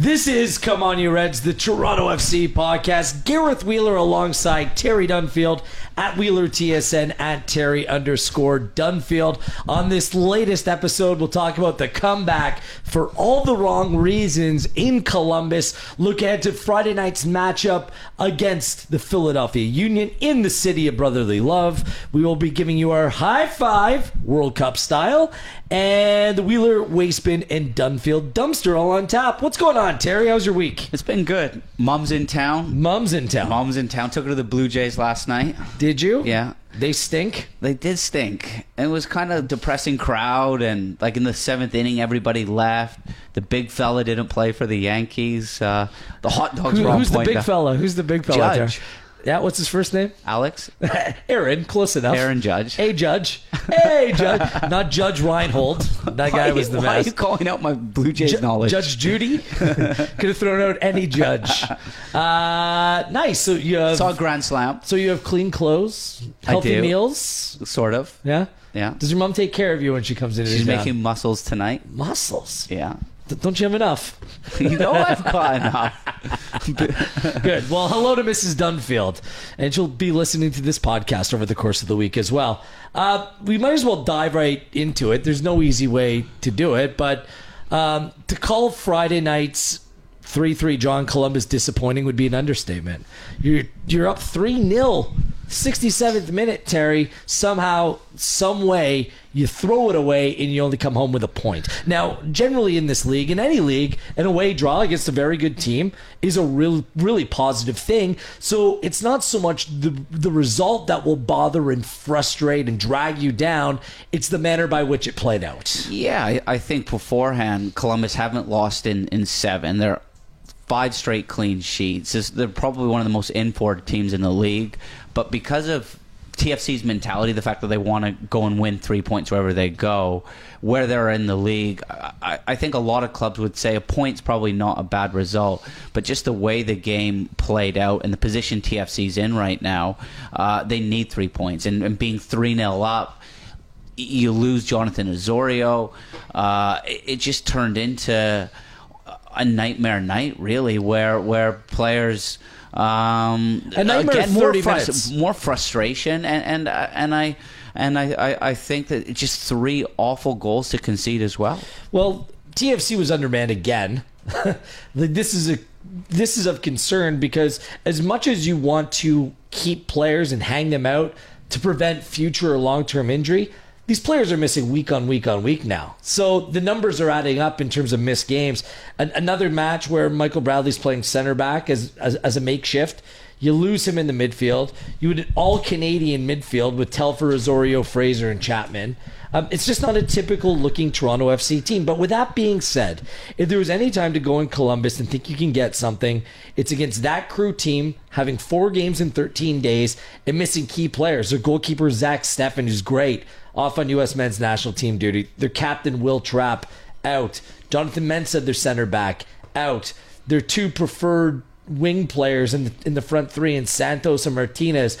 This is Come On You Reds, the Toronto FC podcast. Gareth Wheeler alongside Terry Dunfield at Wheeler TSN at Terry underscore Dunfield. On this latest episode, we'll talk about the comeback for all the wrong reasons in Columbus. Look ahead to Friday night's matchup against the Philadelphia Union in the city of brotherly love. We will be giving you our high five, World Cup style, and the Wheeler Wasteman and Dunfield dumpster all on top. What's going on, Terry? How's your week? It's been good. Mom's in town. Mom's in town. Mom's in town. Took her to the Blue Jays last night. Did you? Yeah. They stink. They did stink. It was kind of depressing crowd, and like in the seventh inning, everybody left. The big fella didn't play for the Yankees. Uh, the hot dogs Who- were on who's the big fella? Who's the big fella? Judge. There? Yeah. What's his first name? Alex, Aaron. Close enough. Aaron Judge. Hey, Judge. Hey, Judge. Not Judge Reinhold. That guy why, was the why are you best. calling out my Blue Jays Ju- knowledge? Judge Judy could have thrown out any judge. Uh, nice. So you have Saw grand slam, so you have clean clothes, healthy meals. sort of. Yeah. Yeah. Does your mom take care of you when she comes into She's making mussels tonight. mussels. Yeah. Don't you have enough? you know I've got enough. Good. Well, hello to Mrs. Dunfield, and she'll be listening to this podcast over the course of the week as well. Uh, we might as well dive right into it. There's no easy way to do it, but um, to call Friday night's three three John Columbus disappointing would be an understatement. You're you're up three 0 67th minute, Terry. Somehow, some way, you throw it away and you only come home with a point. Now, generally in this league, in any league, an away draw against a very good team is a real, really positive thing. So it's not so much the the result that will bother and frustrate and drag you down. It's the manner by which it played out. Yeah, I, I think beforehand Columbus haven't lost in, in seven. They're five straight clean sheets. They're probably one of the most in-forward teams in the league. But because of TFC's mentality, the fact that they want to go and win three points wherever they go, where they're in the league, I, I think a lot of clubs would say a point's probably not a bad result. But just the way the game played out and the position TFC's in right now, uh, they need three points. And, and being 3 0 up, you lose Jonathan Osorio. Uh, it, it just turned into a nightmare night, really, where where players. Um, A nightmare again, of more 30 minutes. more frustration, and and uh, and I and I, I, I think that just three awful goals to concede as well. Well, TFC was undermanned again. This is a this is of concern because as much as you want to keep players and hang them out to prevent future or long term injury, these players are missing week on week on week now. So the numbers are adding up in terms of missed games. An- another match where Michael Bradley's playing center back as, as as a makeshift. You lose him in the midfield. You would an all Canadian midfield with Telfer, Osorio, Fraser, and Chapman. Um, it's just not a typical looking Toronto FC team. But with that being said, if there was any time to go in Columbus and think you can get something, it's against that crew team having four games in 13 days and missing key players. Their goalkeeper, Zach Steffen, who's great, off on U.S. men's national team duty. Their captain, Will Trapp, out. Jonathan Mensah, their center back, out. Their two preferred wing players in the, in the front three, and Santos and Martinez,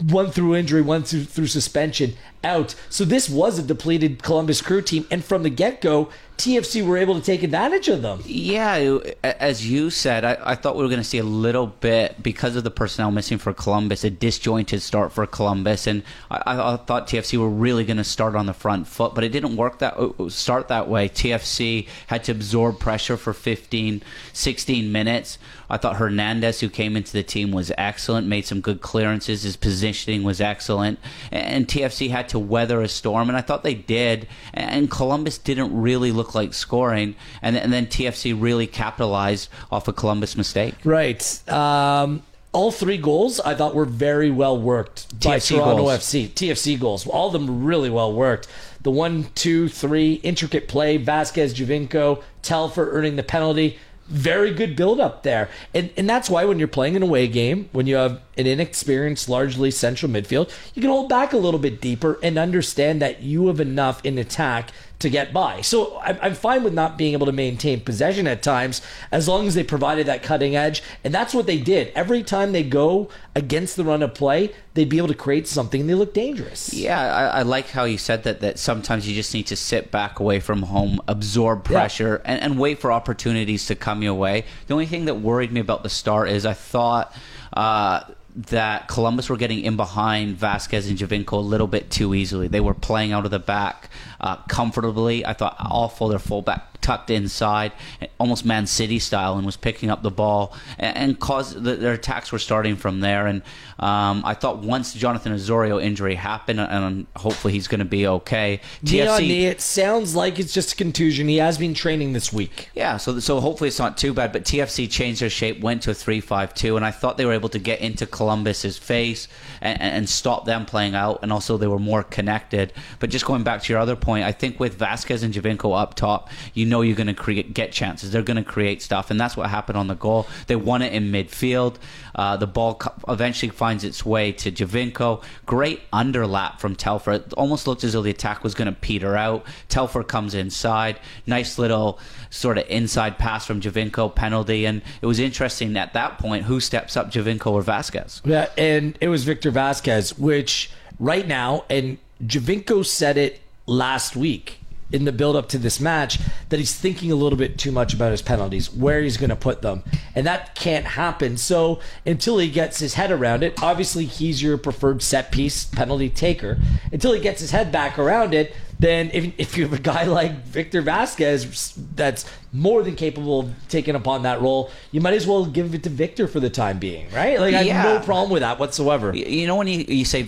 one through injury, one through, through suspension, out. So this was a depleted Columbus crew team, and from the get go, TFC were able to take advantage of them. Yeah, as you said, I, I thought we were going to see a little bit because of the personnel missing for Columbus, a disjointed start for Columbus, and I, I thought TFC were really going to start on the front foot, but it didn't work that uh, start that way. TFC had to absorb pressure for 15, 16 minutes. I thought Hernandez, who came into the team, was excellent, made some good clearances. His positioning was excellent, and TFC had to weather a storm, and I thought they did. And Columbus didn't really look like scoring, and, and then TFC really capitalized off a Columbus mistake. Right. Um, all three goals I thought were very well worked by TFC Toronto goals. FC. TFC goals. All of them really well worked. The one, two, three, intricate play, Vasquez, Giovinco, Telfer earning the penalty. Very good build up there. And and that's why when you're playing an away game, when you have an inexperienced, largely central midfield, you can hold back a little bit deeper and understand that you have enough in attack to get by. So I'm, I'm fine with not being able to maintain possession at times as long as they provided that cutting edge. And that's what they did. Every time they go against the run of play, they'd be able to create something and they look dangerous. Yeah, I, I like how you said that. That sometimes you just need to sit back away from home, absorb pressure, and, and wait for opportunities to come your way. The only thing that worried me about the start is I thought. Uh, that Columbus were getting in behind Vasquez and Giovinco a little bit too easily. They were playing out of the back uh, comfortably. I thought awful their fullback tucked inside, almost Man City style, and was picking up the ball and, and caused the, their attacks were starting from there. And um, I thought once Jonathan Osorio injury happened, and hopefully he's going to be okay. TFC, it sounds like it's just a contusion. He has been training this week. Yeah, so so hopefully it's not too bad. But TFC changed their shape, went to a three-five-two, and I thought they were able to get into Columbus's face and, and stop them playing out, and also they were more connected. But just going back to your other point, I think with Vasquez and Giovinco up top, you know you're going to create get chances. They're going to create stuff, and that's what happened on the goal. They won it in midfield. Uh, the ball eventually finds its way to Giovinco. Great underlap from Telfer. It almost looked as though the attack was going to peter out. Telfer comes inside. Nice little sort of inside pass from Giovinco penalty, and it was interesting at that point who steps up, Giovinco or Vasquez. Yeah, and it was Victor Vasquez, which right now, and Giovinco said it last week in the build up to this match that he's thinking a little bit too much about his penalties, where he's going to put them. And that can't happen. So until he gets his head around it, obviously he's your preferred set piece penalty taker. Until he gets his head back around it, then if, if you have a guy like Victor Vasquez that's more than capable of taking upon that role, you might as well give it to Victor for the time being, right? Like, I have no problem with that whatsoever. You know, when you, you say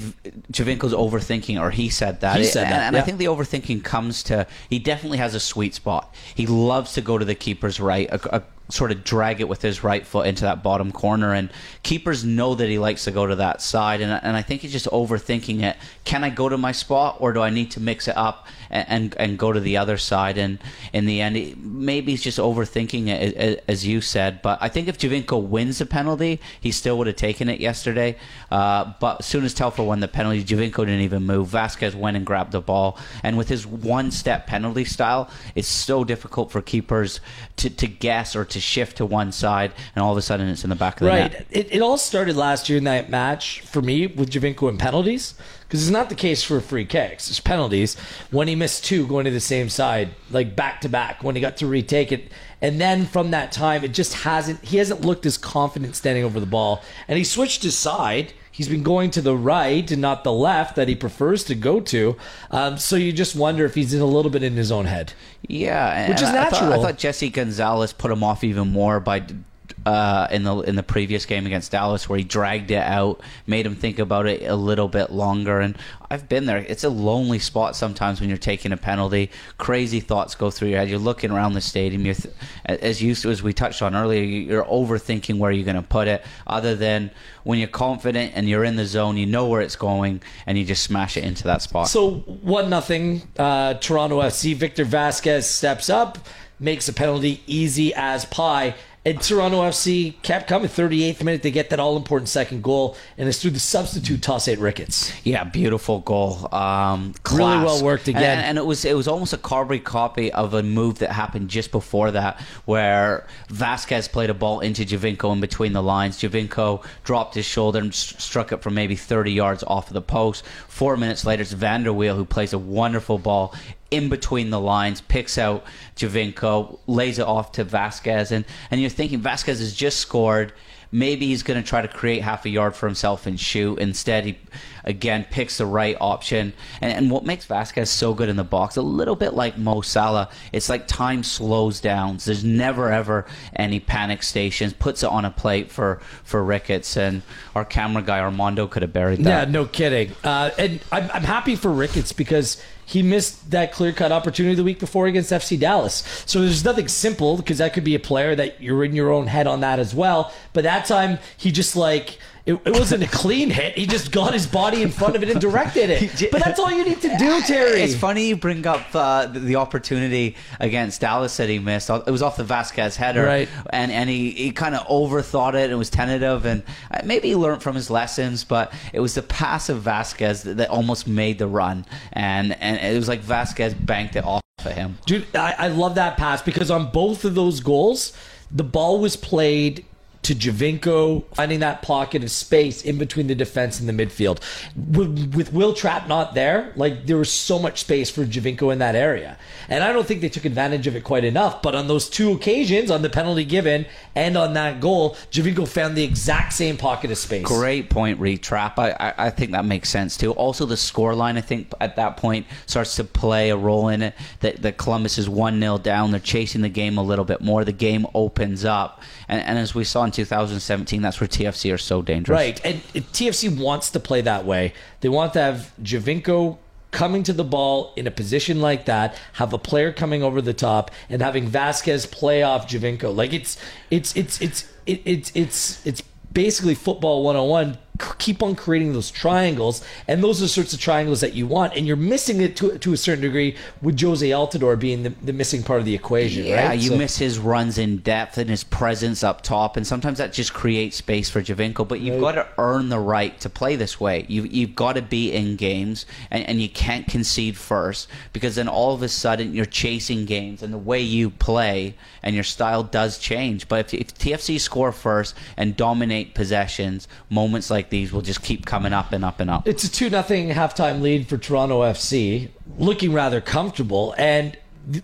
Giovinco's overthinking, or he said that, he said it, that, and, and yeah. I think the overthinking comes to he definitely has a sweet spot. He loves to go to the keeper's right, a, a sort of drag it with his right foot into that bottom corner. And keepers know that he likes to go to that side. And, and I think he's just overthinking it. Can I go to my spot or do I need to mix it up and, and, go to the other side? And in the end, maybe he's just overthinking it, as you said. But I think if Giovinco wins the penalty, he still would have taken it yesterday. Uh, but as soon as Telfer won the penalty, Giovinco didn't even move. Vasquez went and grabbed the ball. And with his one step penalty style, it's so difficult for keepers to, to guess or to shift to one side, and all of a sudden it's in the back of the right. net. It, it all started last year in that match for me with Giovinco and penalties because it's not the case for free kicks. It's penalties when he missed two going to the same side, like back to back, when he got to retake it. And then from that time, it just hasn't, he hasn't looked as confident standing over the ball. And he switched his side. He's been going to the right and not the left that he prefers to go to. Um, so you just wonder if he's in a little bit in his own head. Yeah, which is I, natural. I thought, I thought Jesse Gonzalez put him off even more by uh, in the in the previous game against Dallas, where he dragged it out, made him think about it a little bit longer. And I've been there. It's a lonely spot sometimes when you're taking a penalty. Crazy thoughts go through your head. You're looking around the stadium. You're th- as you as we touched on earlier. You're overthinking where you're going to put it. Other than when you're confident and you're in the zone, you know where it's going, and you just smash it into that spot. So one nothing. Uh, Toronto FC. Victor Vasquez steps up, makes a penalty easy as pie. And Toronto FC kept coming. 38th minute, they get that all important second goal, and it's through the substitute Tosaint Ricketts. Yeah, beautiful goal. Um, really well worked again, and, and, it was it was almost a carbon copy of a move that happened just before that, where Vasquez played a ball into Giovinco in between the lines. Giovinco dropped his shoulder and struck it from maybe 30 yards off of the post. Four minutes later, it's Van der Wiel who plays a wonderful ball in between the lines, picks out Giovinco, lays it off to Vasquez, and, and you're thinking Vasquez has just scored. Maybe he's going to try to create half a yard for himself and shoot. Instead, he again picks the right option. And, and what makes Vasquez so good in the box, a little bit like Mo Salah, it's like time slows down. There's never ever any panic stations. Puts it on a plate for for Ricketts, and our camera guy Armando could have buried that. Yeah, no kidding. Uh, and I'm, I'm happy for Ricketts because he missed that clear cut opportunity the week before against FC Dallas. So there's nothing simple because that could be a player that you're in your own head on that as well. But that time he just like it, it wasn't a clean hit. He just got his body in front of it and directed it. But that's all you need to do, Terry. It's funny you bring up uh, the opportunity against Dallas that he missed. It was off the Vasquez header, right? And and he, he kind of overthought it and was tentative, and uh, maybe he learned from his lessons. But it was the pass of Vasquez that, that almost made the run, and and it was like Vasquez banked it off for him. Dude, I, I love that pass because on both of those goals, the ball was played to Giovinco, finding that pocket of space in between the defense and the midfield. With, with Will Trapp not there, like there was so much space for Giovinco in that area. And I don't think they took advantage of it quite enough. But on those two occasions, on the penalty given and on that goal, Giovinco found the exact same pocket of space. Great point, Retrap. I, I, I think that makes sense too. Also, the score line, I think, at that point starts to play a role in it. That the Columbus is 1 0 down. They're chasing the game a little bit more. The game opens up. And, and as we saw in 2017, that's where TFC are so dangerous. Right. And TFC wants to play that way. They want to have Giovinco coming to the ball in a position like that, have a player coming over the top, and having Vasquez play off Giovinco. Like it's it's it's it's it, it's it's it's basically football 101 keep on creating those triangles and those are the sorts of triangles that you want and you're missing it to, to a certain degree with Jozy Altidore being the, the missing part of the equation Yeah, right you So- miss his runs in depth and his presence up top, and sometimes that just creates space for Giovinco. But you've got to earn the right to play this way. You, you've got to be in games, and, and you can't concede first because then all of a sudden you're chasing games, and the way you play and your style does change. But if, if TFC score first and dominate possessions, moments like these will just keep coming up and up and up. It's a 2 nothing halftime lead for Toronto FC, looking rather comfortable. And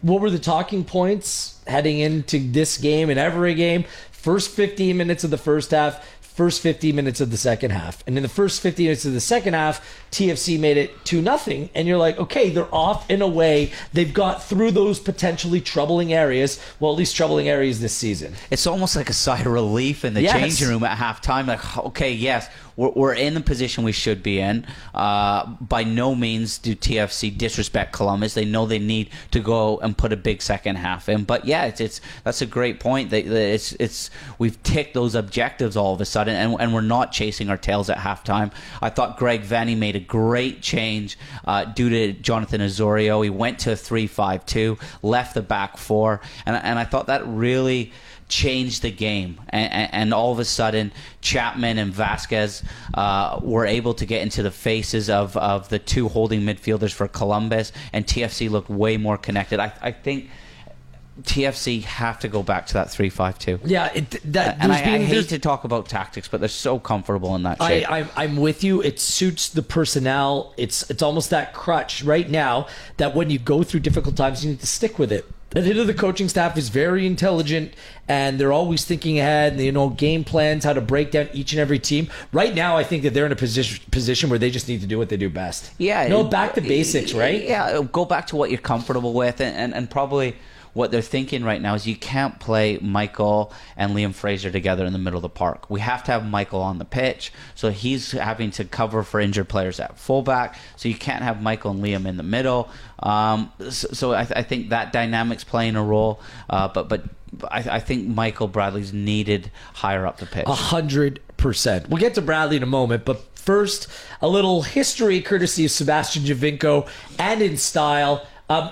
what were the talking points heading into this game and every game? First 15 minutes of the first half, first 15 minutes of the second half. And in the first 15 minutes of the second half, TFC made it 2 nothing. And you're like, okay, they're off in a way. They've got through those potentially troubling areas, well, at least troubling areas this season. it's almost like a sigh of relief in the Yes. changing room at halftime. Like, okay, yes, we're, we're in the position we should be in. Uh, by no means do TFC disrespect Columbus. They know they need to go and put a big second half in. But yeah, it's, it's that's a great point. That it's it's we've ticked those objectives all of a sudden, and, and we're not chasing our tails at halftime. I thought Greg Vanney made a great change uh, due to Jonathan Osorio. He went to a three-five-two, left the back four, and and I thought that really changed the game. And, and, all of a sudden, Chapman and Vasquez uh, were able to get into the faces of, of the two holding midfielders for Columbus, and TFC looked way more connected. I, I think. TFC have to go back to that three-five-two, Yeah, it, that, and I, there's I hate to talk about tactics, but they're so comfortable in that I, shape. I, I'm with you. It suits the personnel. It's it's almost that crutch right now that when you go through difficult times, you need to stick with it. The head of the coaching staff is very intelligent, and they're always thinking ahead. And they know game plans, how to break down each and every team. Right now, I think that they're in a position position where they just need to do what they do best. Yeah, no, back to basics, right? Yeah, go back to what you're comfortable with, and, and, and probably what they're thinking right now is you can't play Michael and Liam Fraser together in the middle of the park. We have to have Michael on the pitch, so he's having to cover for injured players at fullback. So you can't have Michael and Liam in the middle. Um, so, so I, I think that dynamic's playing a role, uh, but but. I, I think Michael Bradley's needed higher up the pitch. A hundred percent. We'll get to Bradley in a moment, but first, a little history courtesy of Sebastian Giovinco and in style. Um,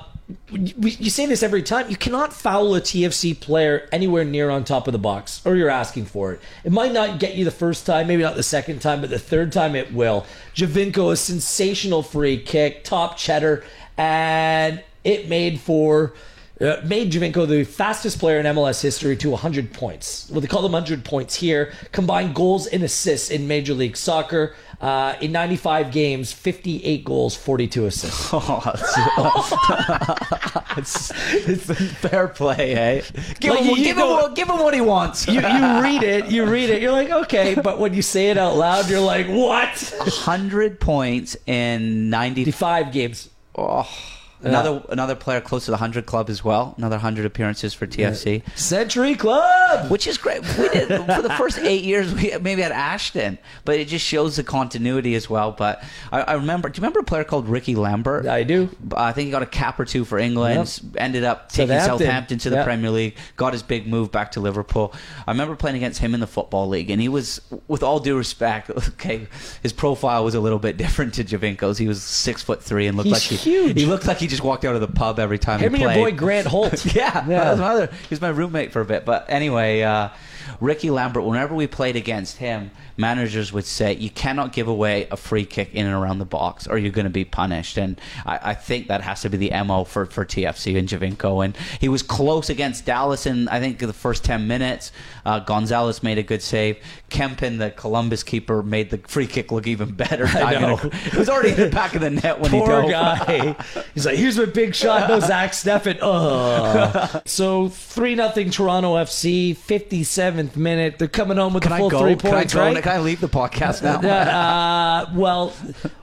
you say this every time. You cannot foul a TFC player anywhere near on top of the box, or you're asking for it. It might not get you the first time, maybe not the second time, but the third time it will. Giovinco, a sensational free kick, top cheddar, and it made for uh, made Giovinco the fastest player in MLS history to 100 points. Well, they call them 100 points here. Combined goals and assists in Major League Soccer. Uh, in 95 games, 58 goals, 42 assists. Oh, that's, it's, it's fair play, eh? Give, Like, him, you give, go- him, what- give him what he wants. you, you read it, you read it, you're like, okay, but when you say it out loud, you're like, what? 100 points in 90. Five games. Oh, another another player close to the 100 club as well. Another 100 appearances for TFC. Century Club. Which is great. We did for the first eight years. We maybe had Ashton, but it just shows the continuity as well. But I, I remember. Do you remember a player called Ricky Lambert? I do. I think he got a cap or two for England. Yep. Ended up taking Southampton. Southampton, to the Yep. Premier League. Got his big move back to Liverpool. I remember playing against him in the football league, and he was, with all due respect, okay, his profile was a little bit different to Giovinco's. He was six foot three and looked He's like he, huge. he looked like he just just walked out of the pub every time Him he and your boy Grant Holt. yeah, Yeah. that was my other. He was my roommate for a bit. But anyway, uh, Ricky Lambert. Whenever we played against him, managers would say you cannot give away a free kick in and around the box, or you're going to be punished. And I, I think that has to be the mo for for TFC and Giovinco. And he was close against Dallas in I think the first ten minutes. Uh, Gonzalez made a good save. Kempin, the Columbus keeper, made the free kick look even better. diving know. It was already in the back of the net when he Poor dove. guy. He's like, here's my big shot. No Zach Steffen. Ugh. so three nothing Toronto FC. Fifty seventh minute. They're coming home with Can the I full three I points, right? Can I leave the podcast now? Uh, well,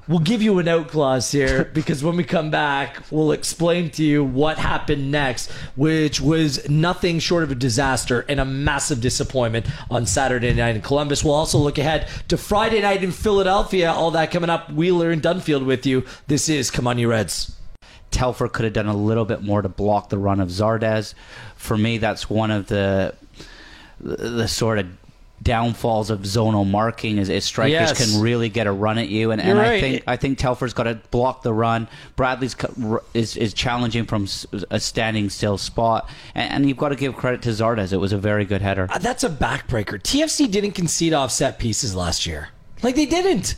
we'll give you an out clause here because when we come back, we'll explain to you what happened next, which was nothing short of a disaster and a massive disappointment on Saturday night in Columbus. We'll also look ahead to Friday night in Philadelphia. All that coming up. Wheeler and Dunfield with you. This is Come On You Reds. Telfer could have done a little bit more to block the run of Zardes. For me, that's one of the the, the sort of downfalls of zonal marking is, is strikers Yes. can really get a run at you and, and You're I right. think I think Telfer's got to block the run Bradley's is is challenging from a standing still spot and, and you've got to give credit to Zardes it was a very good header Uh, That's a backbreaker. TFC didn't concede off set pieces last year. Like they didn't.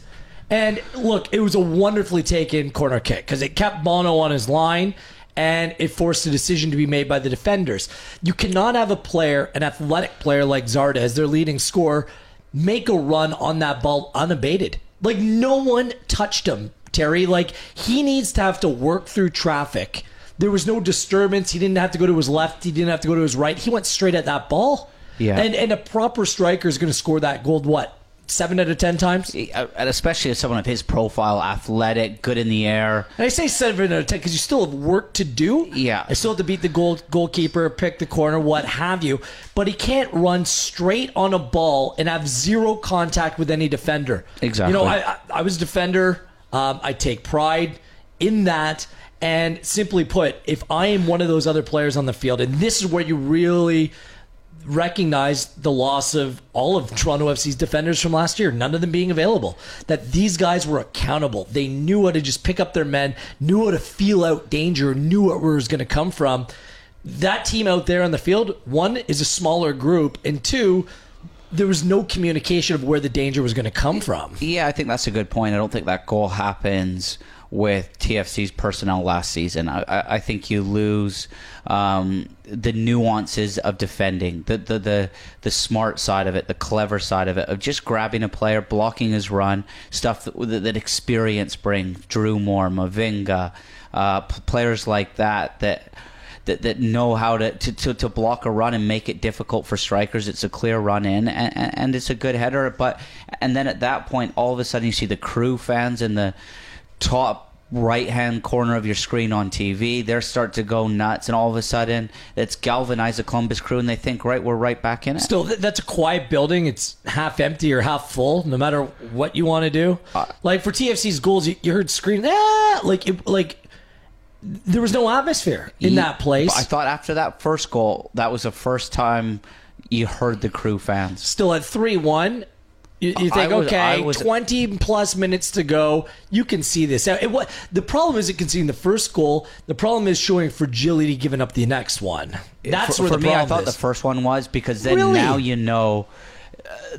And look, it was a wonderfully taken corner kick because it kept Bono on his line and it forced a decision to be made by the defenders. You cannot have a player, an athletic player like Zardes, their leading scorer, make a run on that ball unabated. Like no one touched him, Terry. Like he needs to have to work through traffic. There was no disturbance. He didn't have to go to his left. He didn't have to go to his right. He went straight at that ball. Yeah. And and a proper striker is going to score that goal what seven out of ten times. Uh, and especially as someone of his profile athletic good in the air And I say seven out of ten because you still have work to do. Yeah. I still have to beat the goal goalkeeper, pick the corner, what have you. But he can't run straight on a ball and have zero contact with any defender. Exactly. You know, I I, I was a defender. Um, I take pride in that. And simply put, if I am one of those other players on the field, and this is where you really recognize the loss of all of Toronto FC's defenders from last year, none of them being available. That these guys were accountable. They knew how to just pick up their men, knew how to feel out danger, knew what was going to come from. That team out there on the field, one is a smaller group, and two, there was no communication of where the danger was going to come from. Yeah, I think that's a good point. I don't think that goal happens with TFC's personnel last season. I, I, think you lose um, the nuances of defending, the, the the the smart side of it, the clever side of it, of just grabbing a player, blocking his run, stuff that, that experience brings. Drew Moor, Mavinga, uh, players like that that that, that know how to, to, to, to block a run and make it difficult for strikers. It's a clear run in and, and, and it's a good header. But and then at that point, all of a sudden, you see the crew fans in the top right hand corner of your screen on TV. They start to go nuts, and all of a sudden, it's galvanized the Columbus crew, and they think, right, we're right back in it. Still, that's a quiet building. It's half empty or half full, no matter what you want to do. Uh, like for TFC's goals, you, you heard screaming, ah, like it, like there was no atmosphere in that place. I thought after that first goal, that was the first time you heard the crew fans. Still at three one. You, you think, was- okay, was- twenty plus minutes to go. You can see this. It, what the problem isn't conceding the first goal. The problem is showing fragility, giving up the next one. That's for, where for the me. I thought is. the first one was because then Really? now you know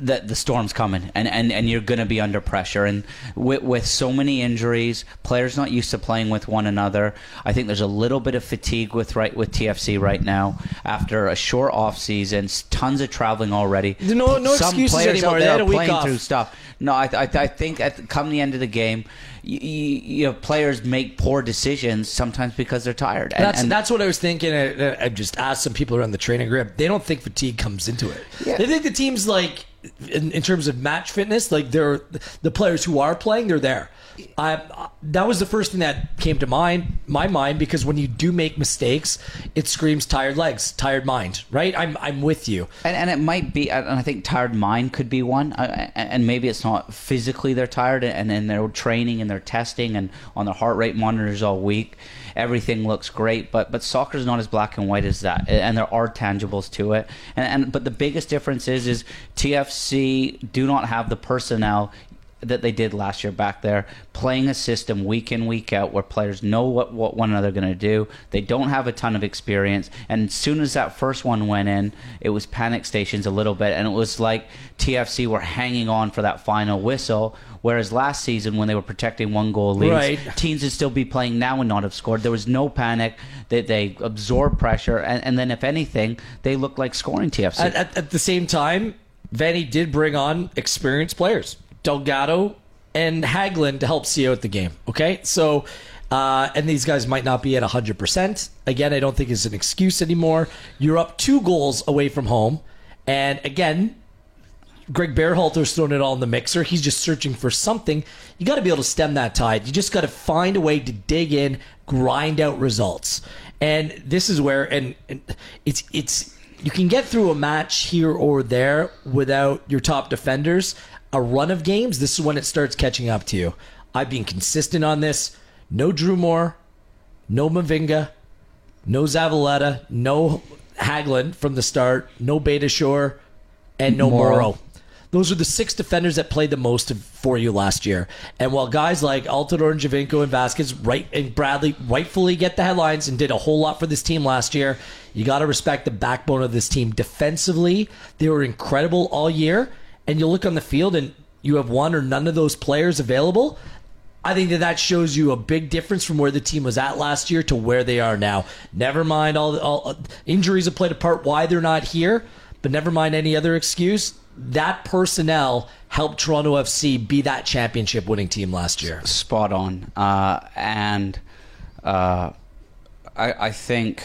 that the storm's coming and, and, and you're going to be under pressure. And with, with so many injuries, players not used to playing with one another. I think there's a little bit of fatigue with right with TFC right now after a short off season, tons of traveling already. No- no Some excuses players anymore. Out They there had a are week playing off. through stuff. No, I, I, I think at come the end of the game, you, you, know, players make poor decisions sometimes because they're tired. And, That's and that's what I was thinking. I, I just asked some people around the training group. They don't think fatigue comes into it. Yeah. They think the team's like, in, in terms of match fitness, like they're the players who are playing, they're there. I, that was the first thing that came to mind, my mind, because when you do make mistakes, it screams tired legs, tired mind. Right? I'm I'm with you. And, and it might be, and I think tired mind could be one. Uh, And maybe it's not physically they're tired, and then they're training and they're testing and on their heart rate monitors all week. Everything looks great, but but soccer is not as black and white as that, and there are tangibles to it. And, and but the biggest difference is is TFC do not have the personnel that they did last year back there, playing a system week in week out where players know what, what one another are going to do. They don't have a ton of experience, and as soon as that first one went in, it was panic stations a little bit, and it was like TFC were hanging on for that final whistle. Whereas last season, when they were protecting one goal leads, Right. teams would still be playing now and not have scored. There was no panic. They, they absorbed pressure, and, and then if anything, they looked like scoring TFC. At, at, at the same time, Vanney did bring on experienced players, Delgado and Hagglund to help see out the game. Okay, so. Uh, and these guys might not be at 100%. Again, I don't think it's an excuse anymore. You're up two goals away from home. And again, Greg Berhalter's thrown it all in the mixer. He's just searching for something. You got to be able to stem that tide. You just got to find a way to dig in, grind out results. And this is where, and, and it's it's you can get through a match here or there without your top defenders. A run of games, this is when it starts catching up to you. I've been consistent on this. No Drew Moor, no Mavinga, no Zavaleta, no Hagglund from the start, no Beitashour, and no Morrow. Morrow. Those are the six defenders that played the most for you last year. And while guys like Altidore and Giovinco and Vasquez right and Bradley rightfully get the headlines and did a whole lot for this team last year, you got to respect the backbone of this team. Defensively, they were incredible all year. And you look on the field and you have one or none of those players available. I think that that shows you a big difference from where the team was at last year to where they are now. Never mind all, all injuries have played a part why they're not here, but never mind any other excuse. That personnel helped Toronto FC be that championship winning team last year. spot on. Uh, and uh, I, I think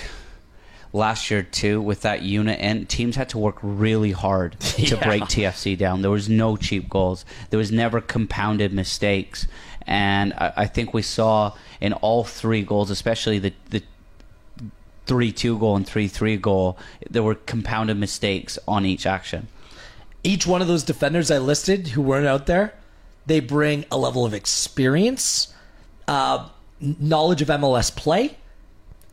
last year too, with that unit, and teams had to work really hard to Yeah. break TFC down. There was no cheap goals. There was never compounded mistakes, and I, I think we saw in all three goals, especially the the. 3-2 goal and 3-3 goal there were compounded mistakes on each action Each one of those defenders I listed who weren't out there, they bring a level of experience, uh, knowledge of MLS play,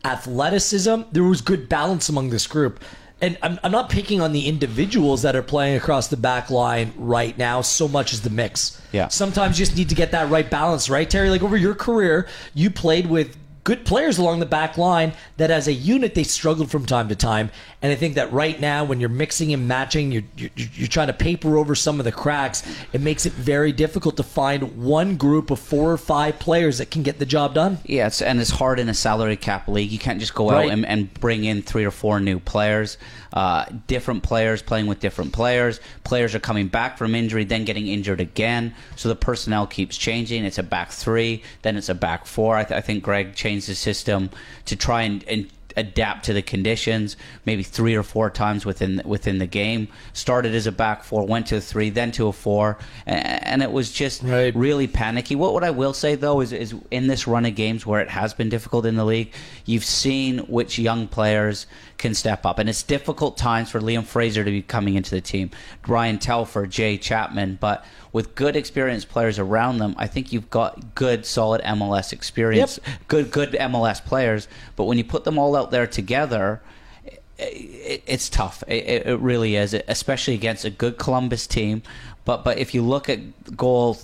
athleticism. There was good balance among this group. And I'm, I'm not picking on the individuals that are playing across the back line right now so much as the mix. Yeah. Sometimes you just need to get that right balance, right, Terry? Like over your career, you played with good players along the back line that as a unit they struggled from time to time. And I think that right now, when you're mixing and matching, you're, you're, you're trying to paper over some of the cracks, it makes it very difficult to find one group of four or five players that can get the job done. Yeah, it's, and it's hard in a salary cap league. You can't just go Right. out and, and bring in three or four new players. Uh, different players playing with different players. Players are coming back from injury, then getting injured again. So the personnel keeps changing. It's a back three, then it's a back four. I, th- I think Greg changed the system to try and, and adapt to the conditions. Maybe three or four times within within the game. Started as a back four, went to a three, then to a four, and, and it was just Right. really panicky. What what I will say though is is in this run of games where it has been difficult in the league, you've seen which young players can step up, and it's difficult times for Liam Fraser to be coming into the team, Ryan Telfer, Jay Chapman, but with good experienced players around them, I think you've got good solid MLS experience, good good MLS players. But when you put them all out there together it, it's tough. It, it- it really is, especially against a good Columbus team. But but if you look at goal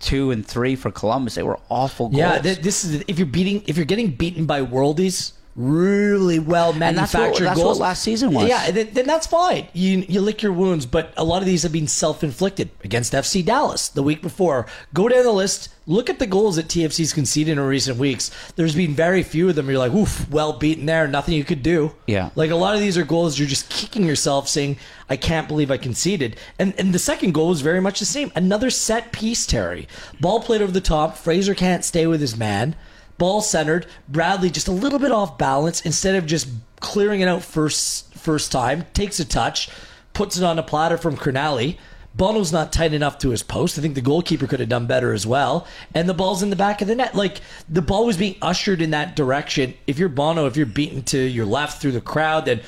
two and three for Columbus, they were awful goals. Yeah, this is if you're beating if you're getting beaten by worldies, really well manufactured that's what goals. last season was. Yeah, then, then that's fine. You you lick your wounds, but a lot of these have been self inflicted against FC Dallas the week before. Go down the list. Look at the goals that TFC's conceded in recent weeks. There's been very few of them. You're like, oof, well beaten there. Nothing you could do. Yeah. Like a lot of these are goals you're just kicking yourself, saying, I can't believe I conceded. And and the second goal was very much the same. Another set piece, Terry. Ball played over the top. Fraser can't stay with his man. Ball centered. Bradley just a little bit off balance. Instead of just clearing it out first first time, takes a touch, puts it on a platter from Cernali. Bono's not tight enough to his post. I think the goalkeeper could have done better as well. And the ball's in the back of the net. Like the ball was being ushered in that direction. If you're Bono, if you're beaten to your left through the crowd, then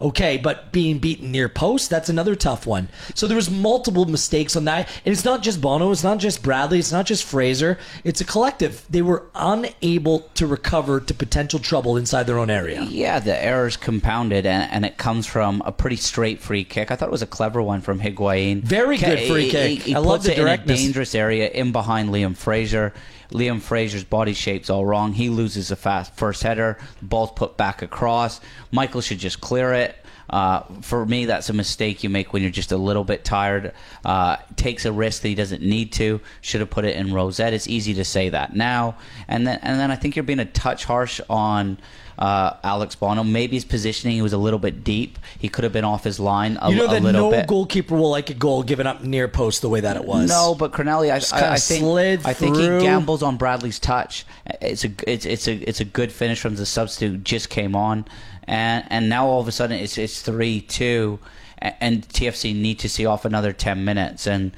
okay, but being beaten near post, that's another tough one. So there was multiple mistakes on that. And it's not just Bono, it's not just Bradley, it's not just Fraser. It's a collective. They were unable to recover to potential trouble inside their own area. Yeah, the errors compounded, and, and it comes from a pretty straight free kick. I thought it was a clever one from Higuain. Very good He- free he- kick. He, I love the it in a directness. dangerous area in behind Liam Fraser. Liam Fraser's body shape's all wrong. He loses a fast first header. Ball's put back across. Michael should just clear it. Uh, for me, that's a mistake you make when you're just a little bit tired. Uh, takes a risk that he doesn't need to. Should have put it in Rosette. It's easy to say that now. And then, and then I think you're being a touch harsh on uh, Alex Bono. Maybe his positioning he was a little bit deep. He could have been off his line a, You know that little no bit. goalkeeper will like a goal given up near post the way that it was. No, but Cornelli, I, I, I think slid I think he gambles on Bradley's touch. It's a it's it's a it's a good finish from the substitute. Just came on, and and now all of a sudden it's it's three two. And TFC need to see off another ten minutes, and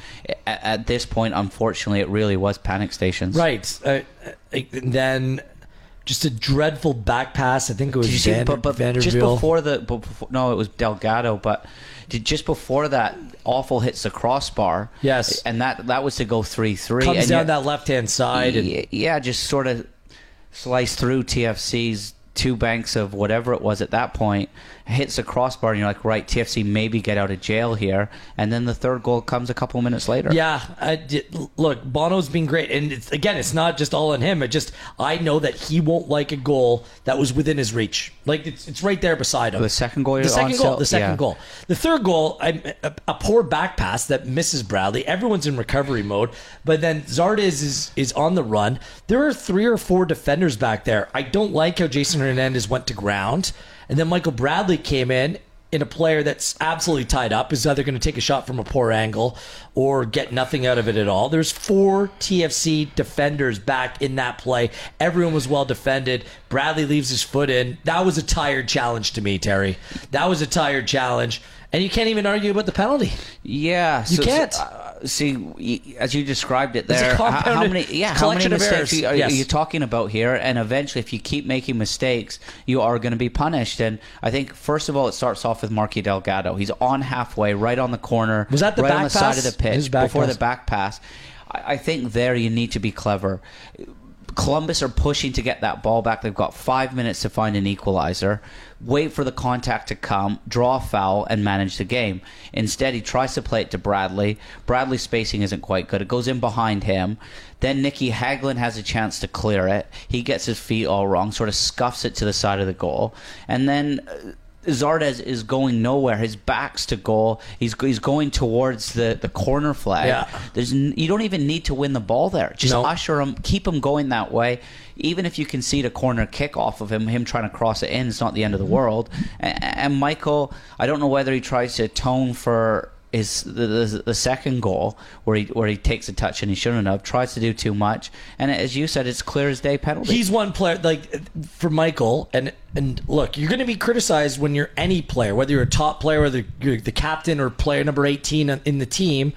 at, this point, unfortunately, it really was panic stations. Right. Uh, uh, then just a dreadful back pass. I think it was Did you see? But but Van der Wiel. just before the but before, no, it was Delgado. But did, just before that, awful hits the crossbar. Yes. and that that was to go three three. comes and down yet- that left hand side. And, yeah, just sort of slice through TFC's two banks of whatever it was at that point, hits the crossbar, and you're like, right, TFC maybe get out of jail here. And then the third goal comes a couple minutes later. Yeah, I did, look, Bono's been great, and it's, again, it's not just all on him. It just I know that he won't like a goal that was within his reach. Like it's, it's right there beside him. The second goal the you're second on goal, the second Yeah. goal, the third goal, I, a, a poor back pass that misses Bradley. Everyone's in recovery mode, but then Zardes is is on the run. There are three or four defenders back there. I don't like how Jason Hernandez went to ground, and then Michael Bradley came in. In a player that's absolutely tied up, is either going to take a shot from a poor angle or get nothing out of it at all. There's four TFC defenders back in that play. Everyone was well defended. Bradley leaves his foot in. That was a tired challenge to me, Terry. That was a tired challenge. And you can't even argue about the penalty. Yeah, You so- can't. So, uh, see, as you described it there, how, many? Yeah, how many mistakes errors. are, Yes. you talking about here? And eventually, if you keep making mistakes, you are going to be punished. And I think first of all, it starts off with Marky Delgado. He's on halfway, right on the corner. Was that the right on back the pass? side of the pitch before pass. the back pass? I, I think there you need to be clever. Columbus are pushing to get that ball back. They've got five minutes to find an equalizer. Wait for the contact to come, draw a foul, and manage the game. Instead, he tries to play it to Bradley. Bradley's spacing isn't quite good. It goes in behind him. Then Nicky Hagglund has a chance to clear it. He gets his feet all wrong, sort of scuffs it to the side of the goal. And then uh, Zardes is going nowhere. His back's to goal. He's he's going towards the, the corner flag. Yeah. There's n- you don't even need to win the ball there. Just No. usher him, keep him going that way. Even if you concede a corner kick off of him, him trying to cross it in, it's not the end of the world. And, and Michael, I don't know whether he tries to atone for his the, the, the second goal where he where he takes a touch and he shouldn't have. Tries to do too much, and as you said, it's clear as day penalty. He's one player like for Michael, and and look, you're going to be criticized when you're any player, whether you're a top player, whether you're the captain or player number 18 in the team,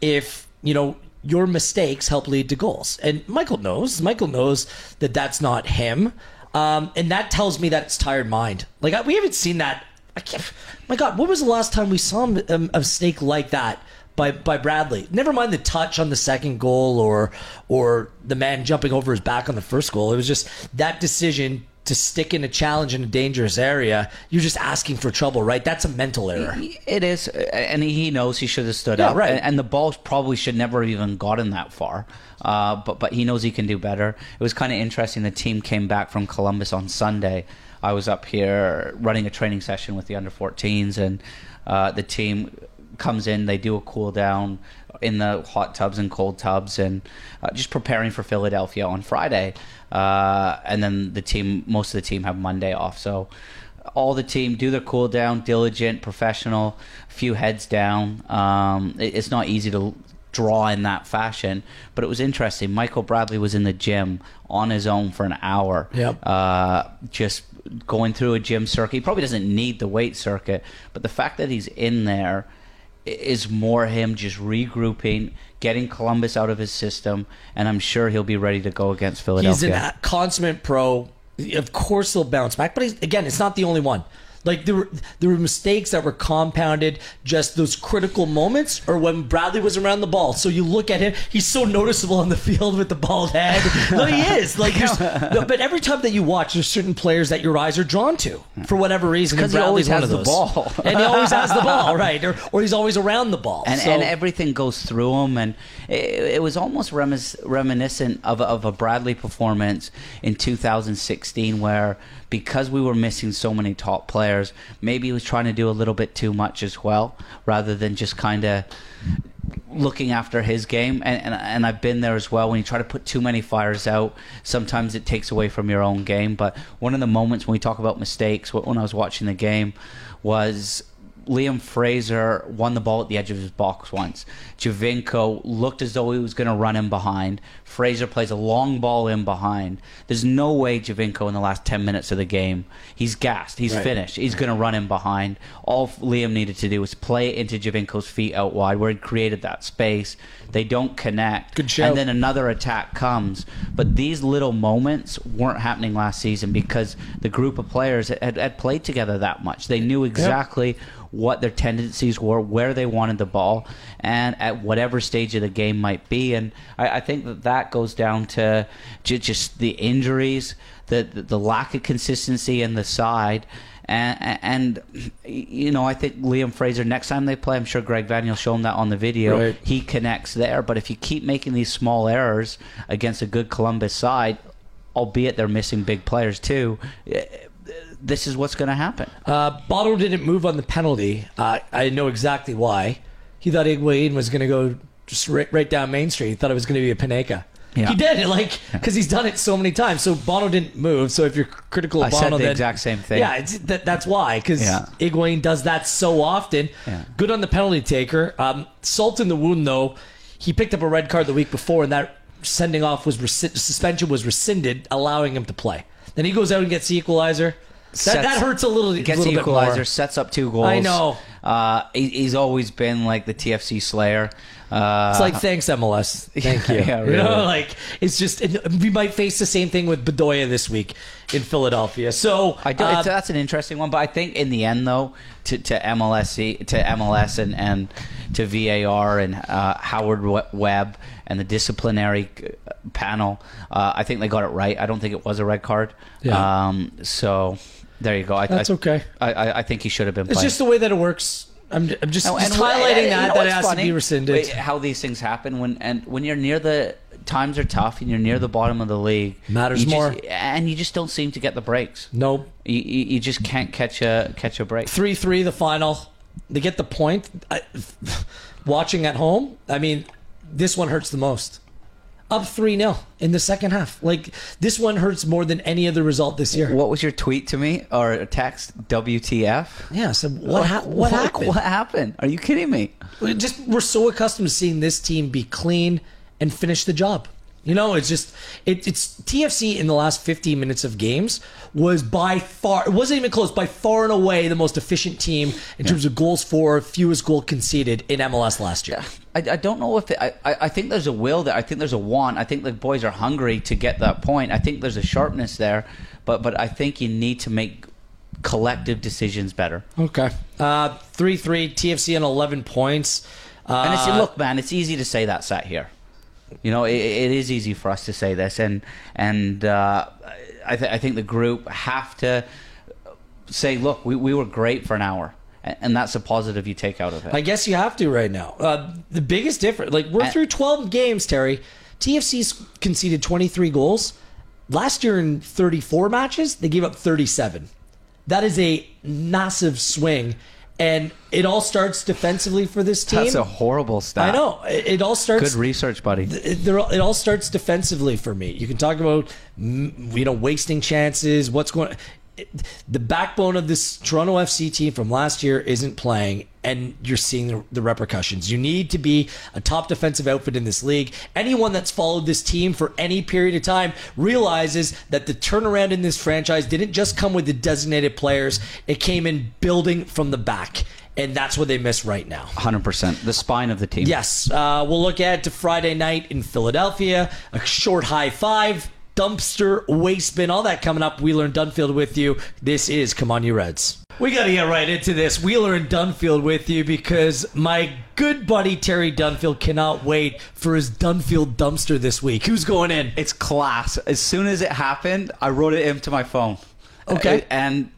if you know your mistakes help lead to goals. And Michael knows. Michael knows that that's not him, um, and that tells me that it's tired mind. Like we haven't seen that. I can't. My God, when was the last time we saw a, a mistake like that? by by Bradley. Never mind the touch on the second goal or or the man jumping over his back on the first goal. It was just that decision to stick in a challenge in a dangerous area. You're just asking for trouble, right? That's a mental error. It is, and he knows he should have stood Yeah, up. right. And, and the ball probably should never have even gotten that far. Uh, but but he knows he can do better. It was kind of interesting. The team came back from Columbus on Sunday. I was up here running a training session with the under 14s, and uh, the team comes in. They do a cool down in the hot tubs and cold tubs, and uh, just preparing for Philadelphia on Friday. Uh, and then the team, most of the team have Monday off. So all the team do their cool down, diligent, professional, few heads down. Um, it- it's not easy to draw in that fashion, but it was interesting. Michael Bradley was in the gym on his own for an hour, Yep. uh, just going through a gym circuit. He probably doesn't need the weight circuit, but the fact that he's in there is more him just regrouping, getting Columbus out of his system, and I'm sure he'll be ready to go against Philadelphia. an a- consummate pro. Of course, he'll bounce back, but he's, again, it's not the only one. Like there were there were mistakes that were compounded just those critical moments or when Bradley was around the ball. So you look at him, he's so noticeable on the field with the bald head. no, he is. Like no, but every time that you watch, there's certain players that your eyes are drawn to for whatever reason. Because he always has the ball. and he always has the ball, right? Or, or he's always around the ball. and, So- and everything goes through him. And it, it was almost remis- reminiscent of, of a Bradley performance in 2016, where because we were missing so many top players, maybe he was trying to do a little bit too much as well, rather than just kind of looking after his game. And, and and I've been there as well. When you try to put too many fires out sometimes it takes away from your own game. But one of the moments when we talk about mistakes when I was watching the game was Liam Fraser won the ball at the edge of his box once. Giovinco looked as though he was going to run in behind. Fraser plays a long ball in behind. There's no way Giovinco in the last 10 minutes of the game, he's gassed. He's Right. finished. He's going to run in behind. All Liam needed to do was play it into Giovinco's feet out wide where he created that space. They don't connect. Good shout. And then another attack comes. But these little moments weren't happening last season because the group of players had, had played together that much. They knew exactly what their tendencies were, where they wanted the ball, and at whatever stage of the game might be. And I, I think that that goes down to just the injuries, the, the lack of consistency in the side. And, and you know, I think Liam Fraser next time they play, I'm sure Greg Vanney will show him that on the video. Right. He connects there, but if you keep making these small errors against a good Columbus side, albeit they're missing big players too, eh, this is what's going to happen. Uh, Bono didn't move on the penalty. Uh, I know exactly why. He thought Higuain was going to go just right, right down Main Street. He thought it was going to be a Panenka. Yeah. He did, it, like, because he's done it so many times. So Bono didn't move. So if you're critical of I Bono, said the then, exact same thing. Yeah, it's, that, that's why. Because Yeah. Higuain does that so often. Yeah. Good on the penalty taker. Um, salt in the wound, though. He picked up a red card the week before, and that sending off was resci- suspension was rescinded, allowing him to play. Then he goes out and gets the equalizer. That, Sets- that hurts a little. Gets little the more. sets up two goals. I know. Uh, he, he's always been like the TFC Slayer. Uh, It's like thanks MLS, thank you. Yeah, You know, like it's just it, we might face the same thing with Bedoya this week in Philadelphia. So I do, uh, it's, that's an interesting one, but I think in the end, though, to, to MLS, to MLS, and, and to VAR and uh, Howard Webb and the disciplinary panel, uh, I think they got it right. I don't think it was a red card. Yeah. Um, so there you go. I, That's I, okay. I, I, I think he should have been. it's playing. just the way that it works. I'm, I'm just, And- just and- highlighting and that you know that it what's has to be rescinded. Wait, how these things happen when and when you're near the times are tough and you're near the bottom of the league Matters you just- more. and you just don't seem to get the breaks. nope. You, you, you just can't catch a catch a break. Three three the final. They get the point. I, watching at home, I mean, this one hurts the most. Up three 0 in the second half. Like this one hurts more than any other result this year. What was your tweet to me or a text? WTF? Yeah. So what? Ha- what Like, happened? What happened? Are you kidding me? We just we're so accustomed to seeing this team be clean and finish the job. You know, it's just it, it's TFC in the last 15 minutes of games was by far it wasn't even close by far and away the most efficient team in terms of goals for fewest goal conceded in MLS last year. I, I don't know if it, I, I I think there's a will there. I think there's a want. I think the boys are hungry to get that point. I think there's a sharpness there, but but I think you need to make collective decisions better. Okay. Uh 3-3 TFC on 11 points. Uh, And it's, look, man, it's easy to say that sat here. You know, it, it is easy for us to say this, and and uh, I, th- I think the group have to say, look, we, we were great for an hour, and, that's a positive you take out of it. I guess you have to right now. Uh, the biggest difference, like we're And- through 12 games, Terry. TFC's conceded 23 goals. Last year in 34 matches, they gave up 37. That is a massive swing. And it all starts defensively for this team. that's a horrible stat. I know. It, it all starts Good research, buddy. it, all- it all starts defensively for me. You can talk about mm, you know wasting chances. What's going? The backbone of this Toronto FC team from last year isn't playing, and you're seeing the, the repercussions. You need to be a top defensive outfit in this league. Anyone that's followed this team for any period of time realizes that the turnaround in this franchise didn't just come with the designated players; it came in building from the back, and that's what they miss right now. 100%. The spine of the team. Yes, uh, we'll look ahead to Friday night in Philadelphia. A short high five, dumpster, waste bin, all that coming up. Wheeler and Dunfield with you. This is Come On You Reds. We got to get right into this. Wheeler and Dunfield with you because my good buddy Terry Dunfield cannot wait for his Dunfield dumpster this week. Who's going in? It's class. As soon as it happened, I wrote it into my phone. Okay. Uh, And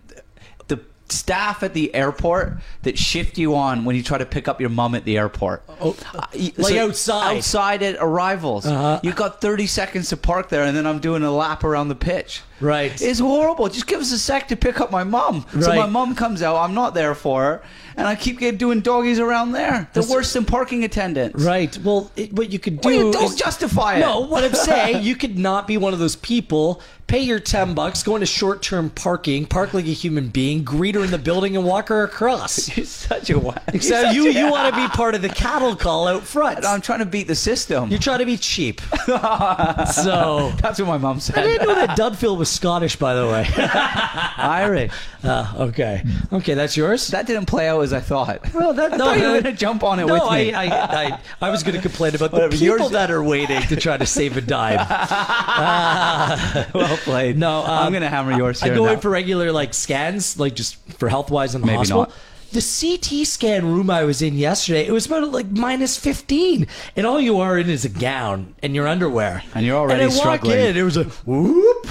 the staff at the airport that shift you on when you try to pick up your mom at the airport. Oh, Uh, y- like outside. Outside at arrivals. Uh-huh. You got 30 seconds to park there, and then I'm doing a lap around the pitch. Right. It's horrible. Just give us a sec to pick up my mom. So my mom comes out. I'm not there for her. And I keep doing doggies around there. The worst in parking attendants. Right. Well, it, what you could do Well, you don't is justify it. No, what I'm saying, you could not be one of those people. Pay your ten bucks, go into short-term parking, park like a human being, greet her in the building, and walk her across. You're such a you're So you a- you want to be part of the cattle call out front. I'm trying to beat the system. You're trying to be cheap. so That's what my mom said. I didn't know that Dunfield was Scottish, by the way. Irish. Uh, okay, okay, that's yours. That didn't play out as I thought. Well, that- I no, thought you were going to jump on it no, with I, me. I, I, I was going to complain about the Whatever, people yours- that are waiting to try to save a dime. well played. No, um, I'm going to hammer yours here I go now. in for regular like scans, like just for health wise in the Maybe hospital. not. The CT scan room I was in yesterday, it was about like minus fifteen, and all you are in is a gown and your underwear, And you're already and I struggling. Walk in, it was a whoop.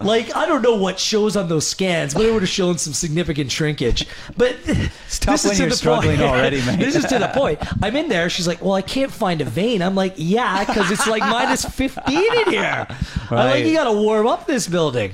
Like I don't know what shows on those scans, but it would have shown some significant shrinkage. But it's tough when you're struggling already, mate. this is to the point. I'm in there. She's like, "Well, I can't find a vein." I'm like, "Yeah, because it's like minus 15 in here." I'm like, "You got to warm up this building."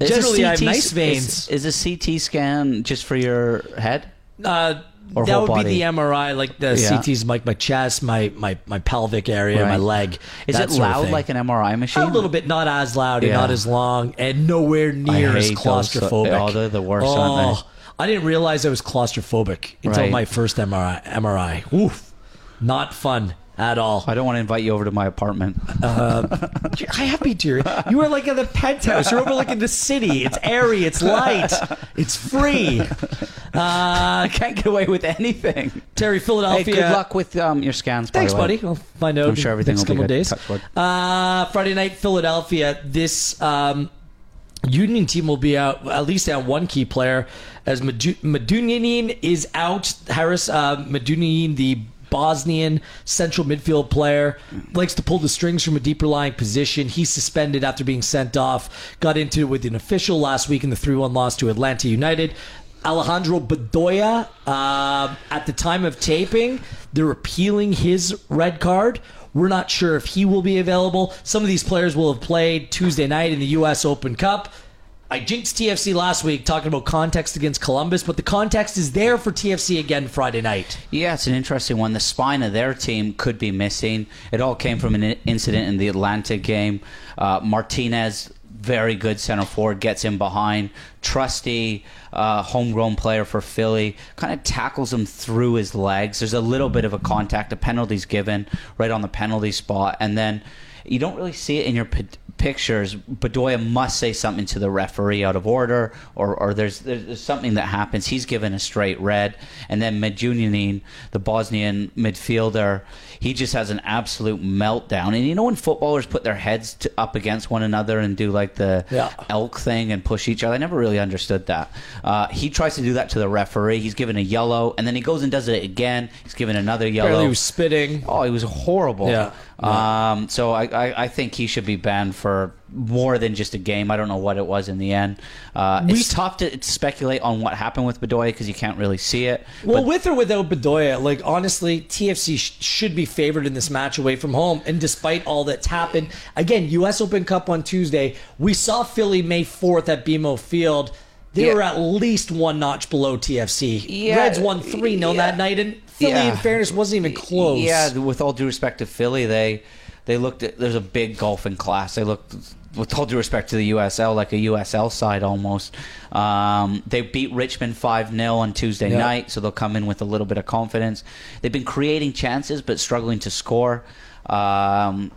Is a Generally, I have CT nice veins. Is, is a CT scan just for your head? Uh, Or that would body? be the MRI, like the Yeah. CT's, like my chest, my my my pelvic area, my leg. Is it loud like an MRI machine? a little bit, not as loud and not as long, and nowhere near as those- uh, claustrophobic. oh, they're the worst, aren't they? Oh, I didn't realize I was claustrophobic until Right. my first MRI. MRI. Oof, not fun at all. I don't want to invite you over to my apartment. Uh, I have to dear. You are like in the penthouse. You're over like in the city. It's airy. It's light. It's free. I can't get away with anything. Terry, Hey, Philadelphia. good luck with um, your scans. by Thanks, the way. buddy. I'll find out. I'm sure everything next will be couple of good. days. Uh, Friday night, Philadelphia. This um, Union team will be out at least at one key player as Madu- Medunjanin is out. Haris uh, Medunjanin, the Bosnian central midfield player, likes to pull the strings from a deeper lying position. He's suspended after being sent off. Got into it with an official last week in the 3 1 loss to Atlanta United. Alejandro Bedoya, uh, at the time of taping, they're appealing his red card. We're not sure if he will be available. Some of these players will have played Tuesday night in the U.S. Open Cup. I jinxed TFC last week talking about context against Columbus, but the context is there for TFC again Friday night. Yeah, it's an interesting one. The spine of their team could be missing. It all came from an incident in the Atlanta game. Uh, Martinez, very good center forward, gets in behind. Trusty, uh, homegrown player for Philly, kind of tackles him through his legs. There's a little bit of a contact. A penalty's given right on the penalty spot, and then you don't really see it in your p- pictures. Bedoya must say something to the referee out of order, or, or there's, there's something that happens. He's given a straight red, and then Medunjanin, the Bosnian midfielder, he just has an absolute meltdown. And you know when footballers put their heads to, up against one another and do like the Yeah. elk thing and push each other, I never really understood that. Uh, he tries to do that to the referee. He's given a yellow, and then he goes and does it again. He's given another yellow. Apparently, he was spitting. Oh, he was horrible. Yeah. Um, so I, I, I think he should be banned for more than just a game. I don't know what it was in the end. Uh, We- it's tough to speculate on what happened with Bedoya because you can't really see it. Well, But with or without Bedoya, like honestly, TFC sh- should be favored in this match away from home. And despite all that's happened, again, U.S. Open Cup on Tuesday, we saw Philly May fourth at BMO Field. They Yeah. were at least one notch below TFC. Yeah, Reds won three 0 that night, and Philly, Yeah. in fairness, wasn't even close. Yeah, with all due respect to Philly, they they looked at there's a big golfing class. They looked with all due respect to the USL, like a USL side almost. Um, they beat Richmond 5 0 on Tuesday Yeah. night, so they'll come in with a little bit of confidence. They've been creating chances, but struggling to score. Um,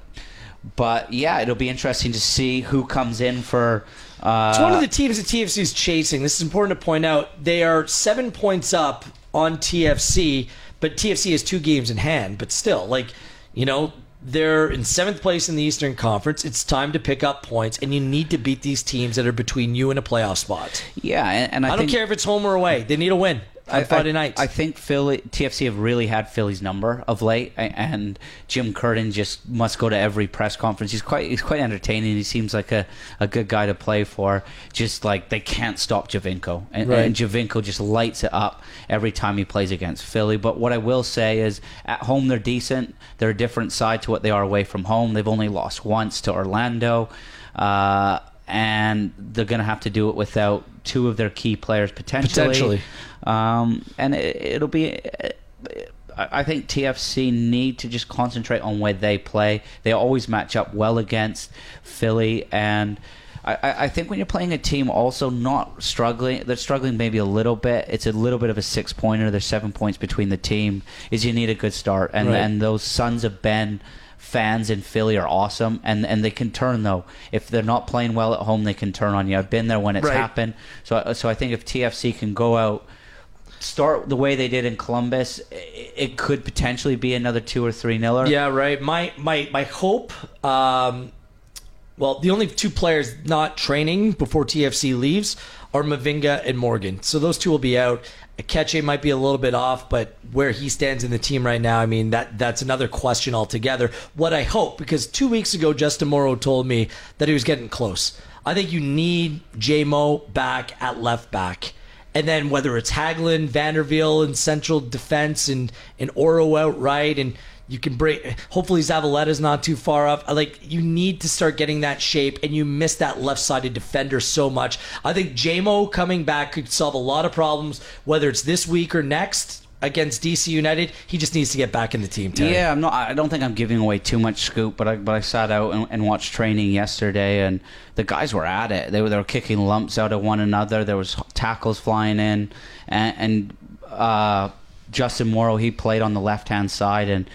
but yeah, it'll be interesting to see who comes in for. Uh, It's one of the teams that TFC is chasing. This is important to point out. They are seven points up on TFC, but TFC has two games in hand. But still, like, you know, They're in seventh place in the Eastern Conference. It's time to pick up points, and you need to beat these teams that are between you and a playoff spot. Yeah, and, and I, I, don't think, care if it's home or away. They need a win on I- Friday I. I think Philly TFC have really had Philly's number of late, and Jim Curtin just must go to every press conference. He's quite he's quite entertaining. He seems like a, a good guy to play for. Just like they can't stop Giovinco, and, Right. and Giovinco just lights it up every time he plays against Philly. But what I will say is, at home they're decent. They're a different side to what they are away from home. They've only lost once to Orlando. Uh, and they're going to have to do it without two of their key players potentially. Potentially. Um, and it, it'll be. I I think TFC need to just concentrate on where they play. They always match up well against Philly, and I, I I think when you're playing a team also not struggling, they're struggling maybe a little bit. It's a little bit of a six pointer. There's seven points between the team. Is you need a good start, and Right. and those Sons of Ben fans in Philly are awesome, and and they can turn though. If they're not playing well at home, they can turn on you. I've been there when it's Right. happened. So so I think if TFC can go out start the way they did in Columbus, i- it could potentially be another two or three niller. Yeah, right. My my my hope. Um, well, the only two players not training before TFC leaves are Mavinga and Morgan. So those two will be out. Aketxe might be a little bit off, but where he stands in the team right now, I mean that that's another question altogether. What I hope, because two weeks ago Justin Morrow told me that he was getting close. I think you need JMO back at left back. And then whether it's Hagglund, Vanderveel in central defense and, and Auro out right and you can break hopefully Zavaleta's not too far off. Like you need to start getting that shape and you miss that left sided defender so much. I think JMO coming back could solve a lot of problems, whether it's this week or next against DC United. He just needs to get back in the team. Terry. Yeah, I'm not. I don't think I'm giving away too much scoop, but I but I sat out and, and watched training yesterday, and the guys were at it. They were they were kicking lumps out of one another. There was tackles flying in, and, and uh, Justin Morrow he played on the left hand side, and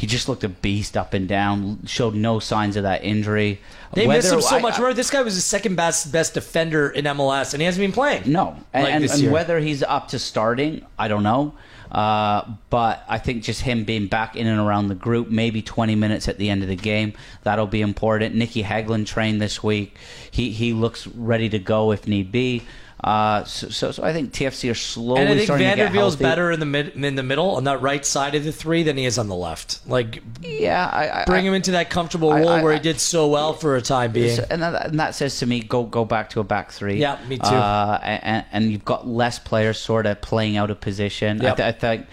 he just looked a beast up and down. Showed no signs of that injury. They miss him so I- much. I- Remember, this guy was the second best best defender in MLS, and he hasn't been playing. No, and, Like and, and whether he's up to starting, I don't know. Uh, but I think just him being back in and around the group, maybe 20 minutes at the end of the game, that'll be important. Nicky Hagglund trained this week. He he looks ready to go if need be. Uh, so, so, so I think TFC are slowly And I think starting to get Van der Wiel's healthy. better in the mid in the middle on that right side of the three than he is on the left. Like Yeah, I, I, bring him into that comfortable role where he did so well for a time being. So- and, that, and that says to me, go go back to a back three. Yeah, me too. Uh, and, and you've got less players sort of playing out of position. I, th- I think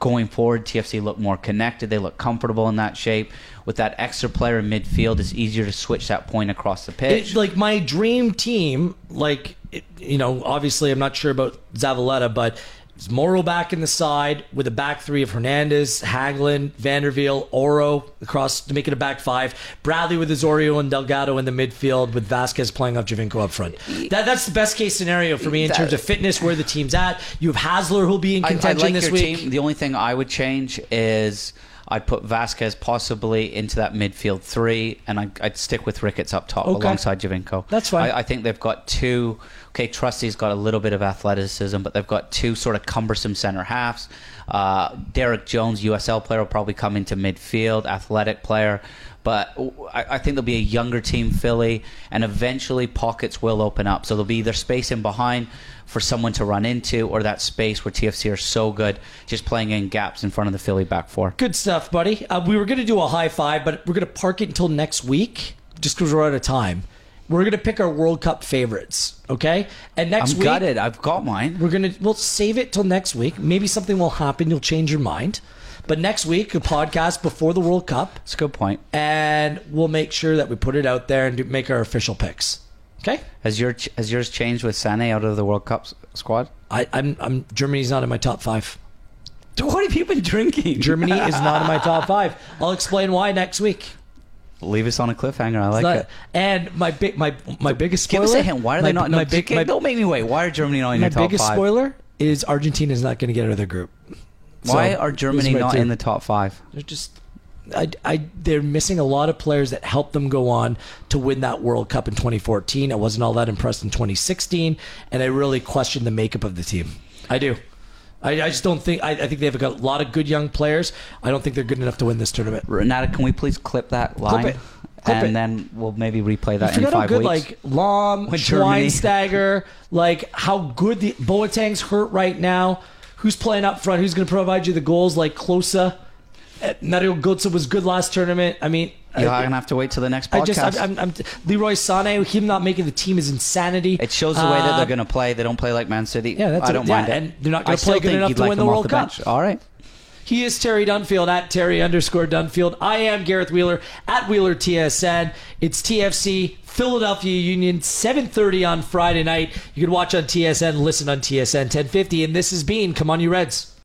going forward, TFC look more connected. They look comfortable in that shape. With that extra player in midfield, it's easier to switch that point across the pitch. It, like my dream team, like it, you know, obviously I'm not sure about Zavaleta, but it's Morrow back in the side with a back three of Hernandez, Hagglund, Vanderveel, Auro across to make it a back five. Bradley with Osorio and Delgado in the midfield with Vasquez playing off Giovinco up front. That, that's the best case scenario for me in That- terms of fitness, where the team's at. You have Hasler who'll be in I- I contention like this week. team. The only thing I would change is I'd put Vasquez possibly into that midfield three, and I, I'd stick with Ricketts up top Okay. alongside Giovinco. That's fine. I, I think they've got two. Okay, Trusty's got a little bit of athleticism, but they've got two sort of cumbersome center halves. Uh, Derrick Jones, USL player, will probably come into midfield, athletic player. But I, I think there'll be a younger team, Philly, and eventually pockets will open up. So there'll be either space in behind for someone to run into, or that space where TFC are so good, just playing in gaps in front of the Philly back four. Good stuff, buddy. Uh, we were going to do a high five, but we're going to park it until next week just because we're out of time. We're going to pick our World Cup favorites, okay? And next I'm week, it. I've got mine. we're going to we'll save it till next week. Maybe something will happen. You'll change your mind. But next week, a podcast before the World Cup, That's a good point. and we'll make sure that we put it out there and do, make our official picks. Okay? Has your has yours changed with Sané out of the World Cup squad? I, I'm, I'm Germany's not in my top five. What have you been drinking? Germany is not in my top five. I'll explain why next week. Leave us on a cliffhanger. I like Not- it. and my big my my biggest Give spoiler. us a hint. Why are my, they not? My no, big, my, don't make me wait. Why are Germany not in my your top biggest spoiler is Argentina's not going to get out of their group. Why So, are Germany not two. in the top five? They're just. I, I, they're missing a lot of players that helped them go on to win that World Cup in 2014. I wasn't all that impressed in 2016, and I really questioned the makeup of the team. I do. I, I just don't think. I, I think they've got a lot of good young players. I don't think they're good enough to win this tournament. Renata, can we please clip that line? it. Clip and it. then we'll maybe replay that I in forgot how five good weeks. like Lahm, Schweinsteiger, like how good the Boateng's hurt right now. Who's playing up front? Who's going to provide you the goals? Like Klose, Uh, Mario Götze was good last tournament. I mean, You're I, gonna have to wait till the next I just, I'm, I'm, I'm, Leroy Sané, him not making the team is insanity. it shows the way that Uh, they're going to play. They don't play like Man City. Yeah, that's I don't Yeah, mind it. and they're not gonna I play good enough to like win the World Cup. bench. All right. He is Terry Dunfield at Terry underscore Dunfield. I am Gareth Wheeler at Wheeler TSN. It's TFC Philadelphia Union 7:30 on Friday night. You can watch on TSN, listen on TSN 1050, and this has been Come on, you Reds.